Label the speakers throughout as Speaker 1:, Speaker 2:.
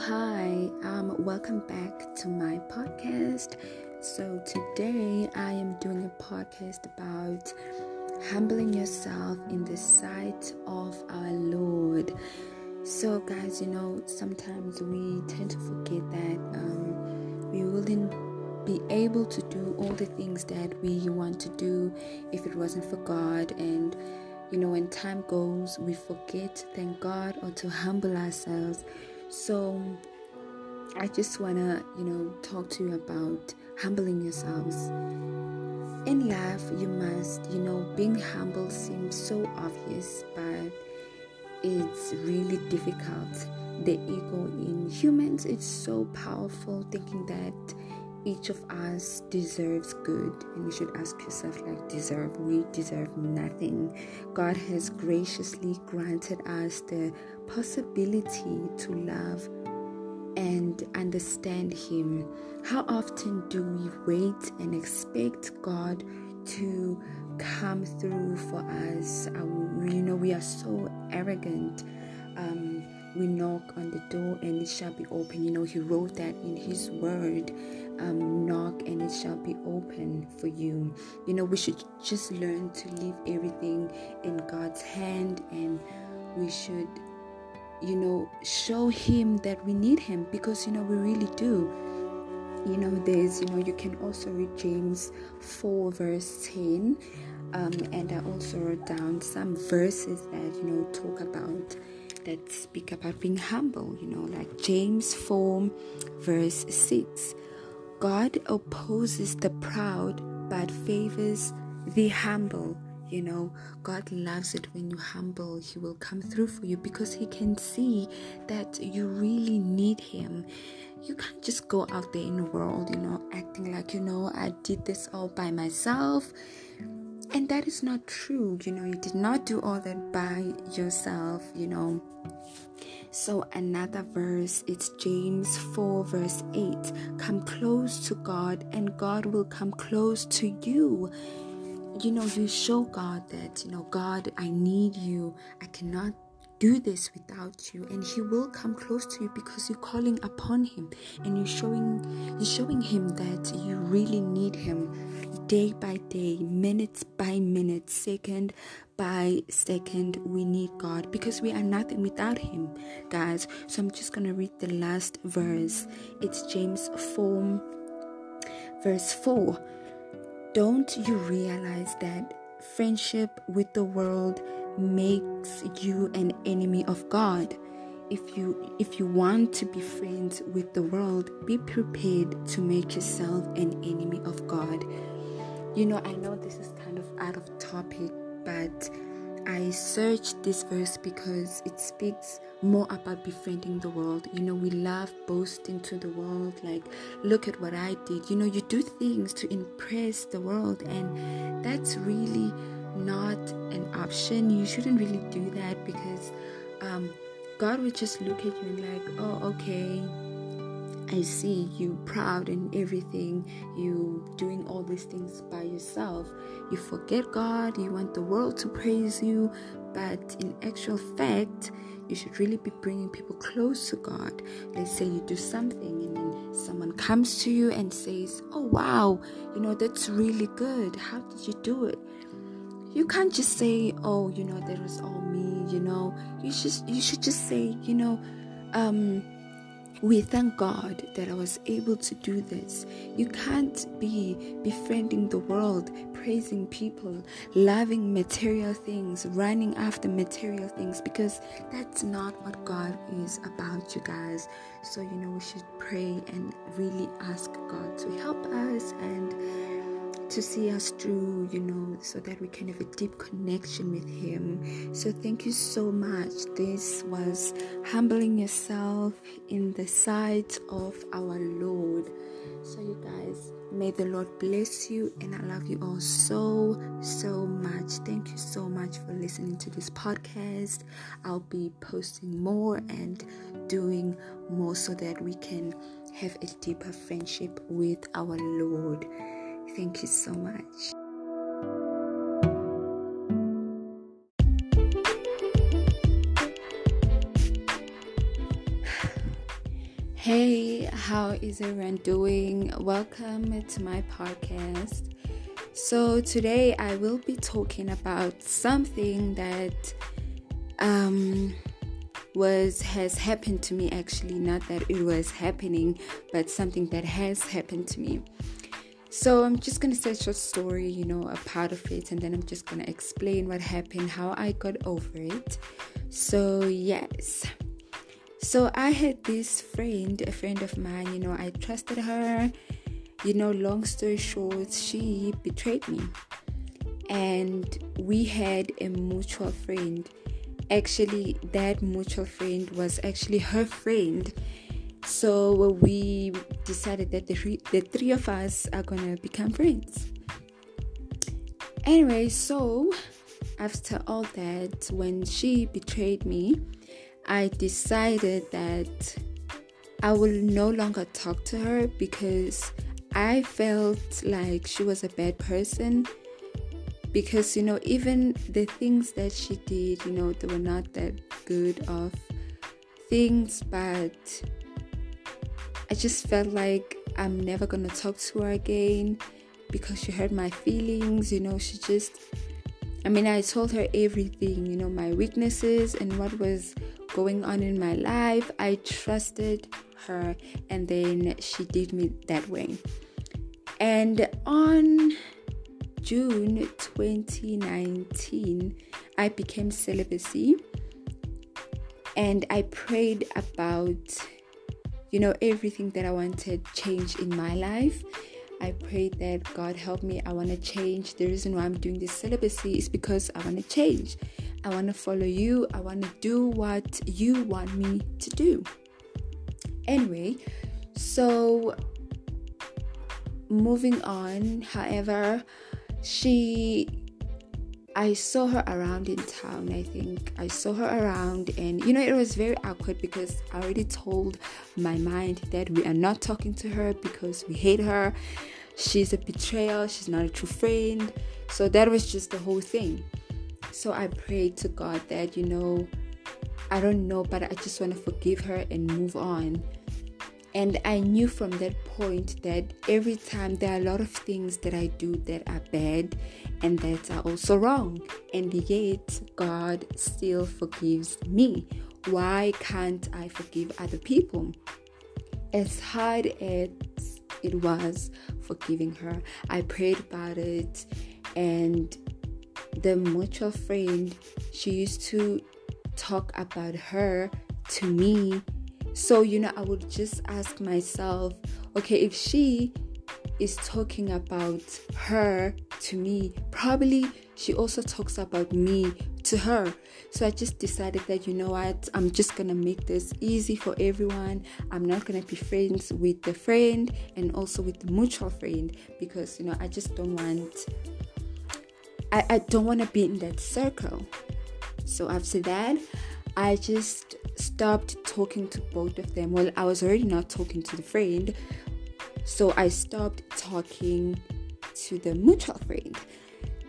Speaker 1: Hi, um, welcome back to my podcast. So, today I am doing a podcast about humbling yourself in the sight of our Lord. So, guys, you know, sometimes we tend to forget that um, we wouldn't be able to do all the things that we want to do if it wasn't for God and you know when time goes we forget thank god or to humble ourselves so i just want to you know talk to you about humbling yourselves. In life you must you know being humble seems so obvious but it's really difficult. The ego in humans is so powerful thinking that each of us deserves good and you should ask yourself like deserve we deserve nothing. God has graciously granted us the possibility to love and understand him. How often do we wait and expect god to come through for us? Uh, you know we are so arrogant. Um, we knock on the door and it shall be open you know he wrote that in his word um, knock and it shall be open for you. You know, we should just learn to leave everything in God's hand and we should, you know, show Him that we need Him because, you know, we really do. You know, there's, you know, you can also read James 4, verse 10. Um, and I also wrote down some verses that, you know, talk about that speak about being humble, you know, like James 4, verse 6. God opposes the proud but favors the humble. You know, God loves it when you humble. He will come through for you because He can see that you really need Him. You can't just go out there in the world, you know, acting like, you know, I did this all by myself. And that is not true. You know, you did not do all that by yourself, you know. So, another verse, it's James 4, verse 8. Come close to God, and God will come close to you. You know, you show God that, you know, God, I need you. I cannot do this without you and he will come close to you because you're calling upon him and you're showing you're showing him that you really need him day by day minutes by minute second by second. We need god because we are nothing without him guys. So i'm just gonna read the last verse. It's james 4 verse 4 don't you realize that friendship with the world makes you an enemy of God. If you if you want to be friends with the world, be prepared to make yourself an enemy of God. You know, I know this is kind of out of topic, but I searched this verse because it speaks more about befriending the world. You know, we love boasting to the world, like, look at what I did. You know, you do things to impress the world, and that's really not an option. You shouldn't really do that because um, God would just look at you and like, oh, okay, I see you proud and everything. You doing all these things by yourself. You forget God. You want the world to praise you, but in actual fact, you should really be bringing people close to God. Let's say you do something and then someone comes to you and says, "Oh wow, you know that's really good. How did you do it?" You can't just say oh you know that was all me you know you should you should just say you know um we thank God that I was able to do this. You can't be befriending the world, praising people, loving material things, running after material things, because that's not what God is about, you guys. So, you know, we should pray and really ask God to help us and to see us through, you know, so that we can have a deep connection with Him. So, thank you so much. This was humbling yourself in the sight of our Lord. So, you guys, may the Lord bless you, and I love you all so, so much. Thank you so much for listening to this podcast. I'll be posting more and doing more so that we can have a deeper friendship with our Lord. Thank you so much. Hey, how is everyone doing? Welcome to my podcast. So, today I will be talking about something that um, was has happened to me actually, not that it was happening, but something that has happened to me. So, I'm just gonna say a short story, you know, a part of it, and then I'm just gonna explain what happened, how I got over it. So, yes. So I had this friend, a friend of mine, you know, I trusted her. You know, long story short, she betrayed me. And we had a mutual friend. Actually, that mutual friend was actually her friend. So we decided that the three, the three of us are gonna become friends. Anyway, so after all that, when she betrayed me, I decided that I will no longer talk to her because I felt like she was a bad person. Because, you know, even the things that she did, you know, they were not that good of things, but I just felt like I'm never gonna talk to her again because she hurt my feelings, you know, she just I mean, I told her everything, you know, my weaknesses and what was going on in my life. I trusted her, and then she did me that way. And on June 2019, I became celibacy and I prayed about you know everything that I wanted change in my life. I pray that God help me. I want to change. The reason why I'm doing this celibacy is because I want to change. I want to follow you. I want to do what you want me to do. Anyway, so moving on, however, she I saw her around in town, I think. I saw her around, and you know, it was very awkward because I already told my mind that we are not talking to her because we hate her. She's a betrayal, she's not a true friend. So that was just the whole thing. So I prayed to God that, you know, I don't know, but I just want to forgive her and move on. And I knew from that point that every time there are a lot of things that I do that are bad and that are also wrong. And yet God still forgives me. Why can't I forgive other people? As hard as it was forgiving her, I prayed about it and the mutual friend, she used to talk about her to me. So, you know, I would just ask myself, okay, if she is talking about her to me, probably she also talks about me to her. So I just decided that, you know what, I'm just gonna make this easy for everyone. I'm not gonna be friends with the friend and also with the mutual friend because, you know, I just don't want I, I don't want to be in that circle. So after that, I just stopped talking to both of them. Well, I was already not talking to the friend, so I stopped talking to the mutual friend.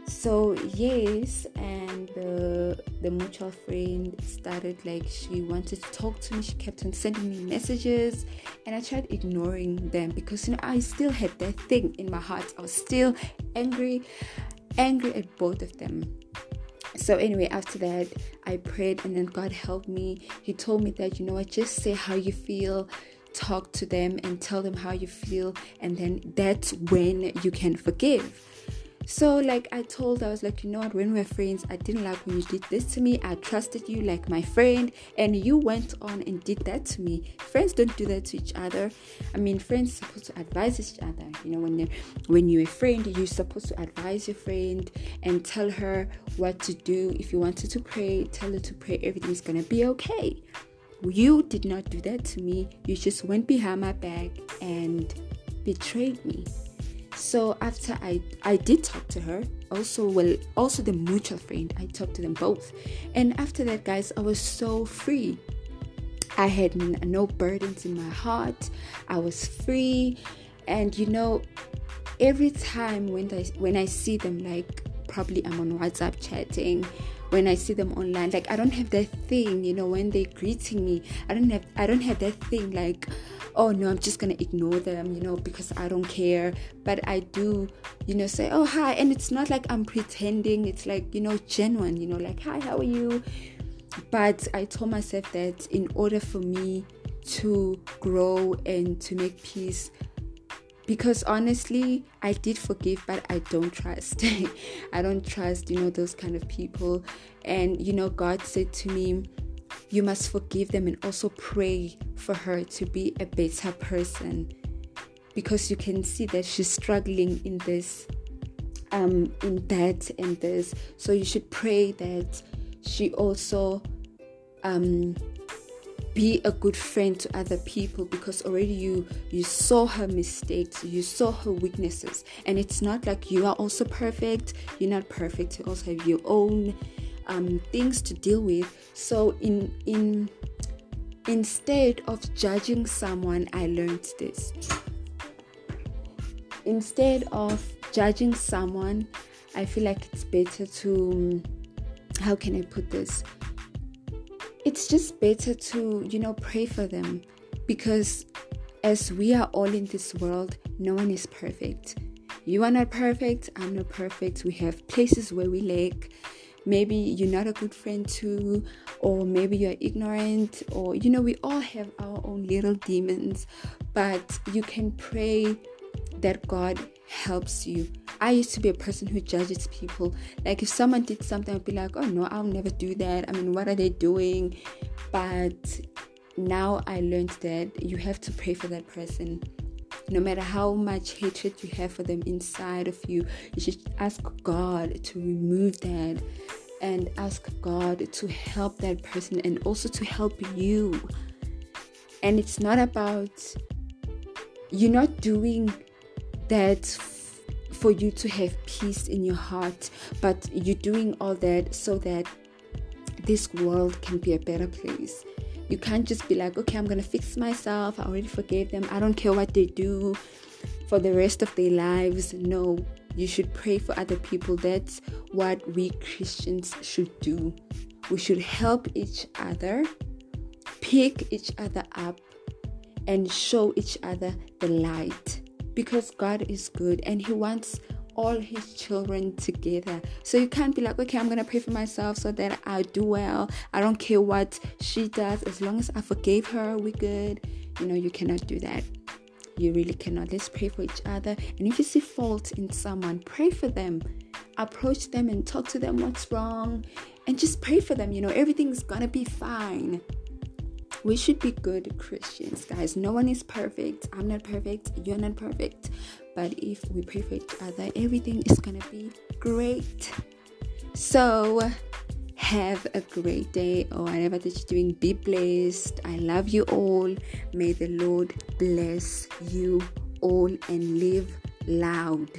Speaker 1: So yes, and the the mutual friend started like she wanted to talk to me. She kept on sending me messages, and I tried ignoring them because you know I still had that thing in my heart. I was still angry angry at both of them. So, anyway, after that, I prayed and then God helped me. He told me that, you know what, just say how you feel, talk to them and tell them how you feel, and then that's when you can forgive. So, like I told, I was like, you know what, when we're friends, I didn't like when you did this to me. I trusted you like my friend, and you went on and did that to me. Friends don't do that to each other. I mean, friends supposed to advise each other. You know, when when you're a friend, you're supposed to advise your friend and tell her what to do. If you wanted to pray, tell her to pray. Everything's gonna be okay. You did not do that to me. You just went behind my back and betrayed me. So after I I did talk to her, also well also the mutual friend, I talked to them both. And after that guys, I was so free. I had no burdens in my heart. I was free and you know every time when I when I see them like probably I'm on WhatsApp chatting when I see them online like I don't have that thing you know when they're greeting me I don't have I don't have that thing like oh no, I'm just gonna ignore them, you know, because I don't care. But I do, you know, say, oh hi, and it's not like I'm pretending. It's like you know, genuine, you know, like hi, how are you? But I told myself that in order for me to grow and to make peace, because honestly i did forgive but i don't trust i don't trust you know those kind of people and you know god said to me you must forgive them and also pray for her to be a better person. Because you can see that she's struggling in this um in that and this. So you should pray that she also um be a good friend to other people because already you you saw her mistakes you saw her weaknesses. And it's not like you are also perfect. You're not perfect. You also have your own um, things to deal with so in in instead of judging someone i learned this instead of judging someone i feel like it's better to how can i put this it's just better to, you know, pray for them because as we are all in this world, no one is perfect. You are not perfect, I'm not perfect. We have places where we lack. Maybe you're not a good friend too, or maybe you're ignorant, or you know, we all have our own little demons, but you can pray that God helps you. I used to be a person who judges people. Like if someone did something, I'd be like, oh no, I'll never do that. I mean, what are they doing? But now I learned that you have to pray for that person. No matter how much hatred you have for them inside of you, you should ask God to remove that and ask God to help that person and also to help you. And it's not about you're not doing that for you to have peace in your heart, but you're doing all that so that this world can be a better place. You can't just be like, okay, I'm gonna fix myself. I already forgave them. I don't care what they do for the rest of their lives. No, you should pray for other people. That's what we Christians should do. We should help each other, pick each other up, and show each other the light because God is good and He wants all His children together. So you can't be like, okay, I'm gonna pray for myself so that I do well. I don't care what she does, as long as I forgave her, we're good. You know, you cannot do that. You really cannot. Let's pray for each other. And if you see fault in someone, pray for them. Approach them and talk to them what's wrong and just pray for them. You know, everything's gonna be fine we should be good Christians, guys. No one is perfect. I'm not perfect. You're not perfect. But if we pray for each other, everything is gonna be great. So, have a great day oh, or whatever that you're doing. Be blessed. I love you all. May the Lord bless you all and live loud.